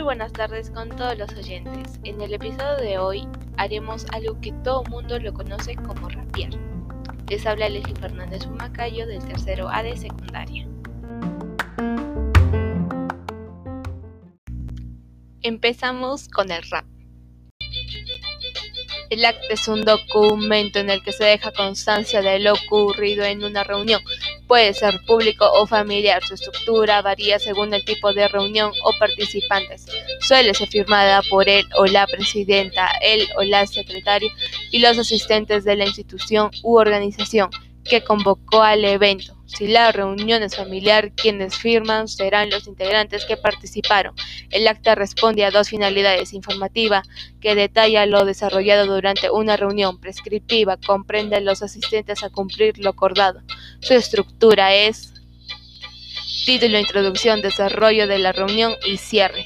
buenas tardes con todos los oyentes. En el episodio de hoy haremos algo que todo mundo lo conoce como rapear. Les habla Leslie Fernández Humacayo del tercero A de secundaria. Empezamos con el rap. El acta es un documento en el que se deja constancia de lo ocurrido en una reunión. Puede ser público o familiar. Su estructura varía según el tipo de reunión o participantes. Suele ser firmada por él o la presidenta, él o la secretaria y los asistentes de la institución u organización que convocó al evento. Si la reunión es familiar, quienes firman serán los integrantes que participaron. El acta responde a dos finalidades. Informativa, que detalla lo desarrollado durante una reunión. Prescriptiva, comprende a los asistentes a cumplir lo acordado. Su estructura es título, introducción, desarrollo de la reunión y cierre.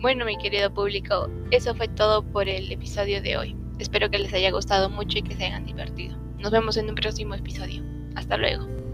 Bueno, mi querido público, eso fue todo por el episodio de hoy. Espero que les haya gustado mucho y que se hayan divertido. Nos vemos en un próximo episodio. Hasta luego.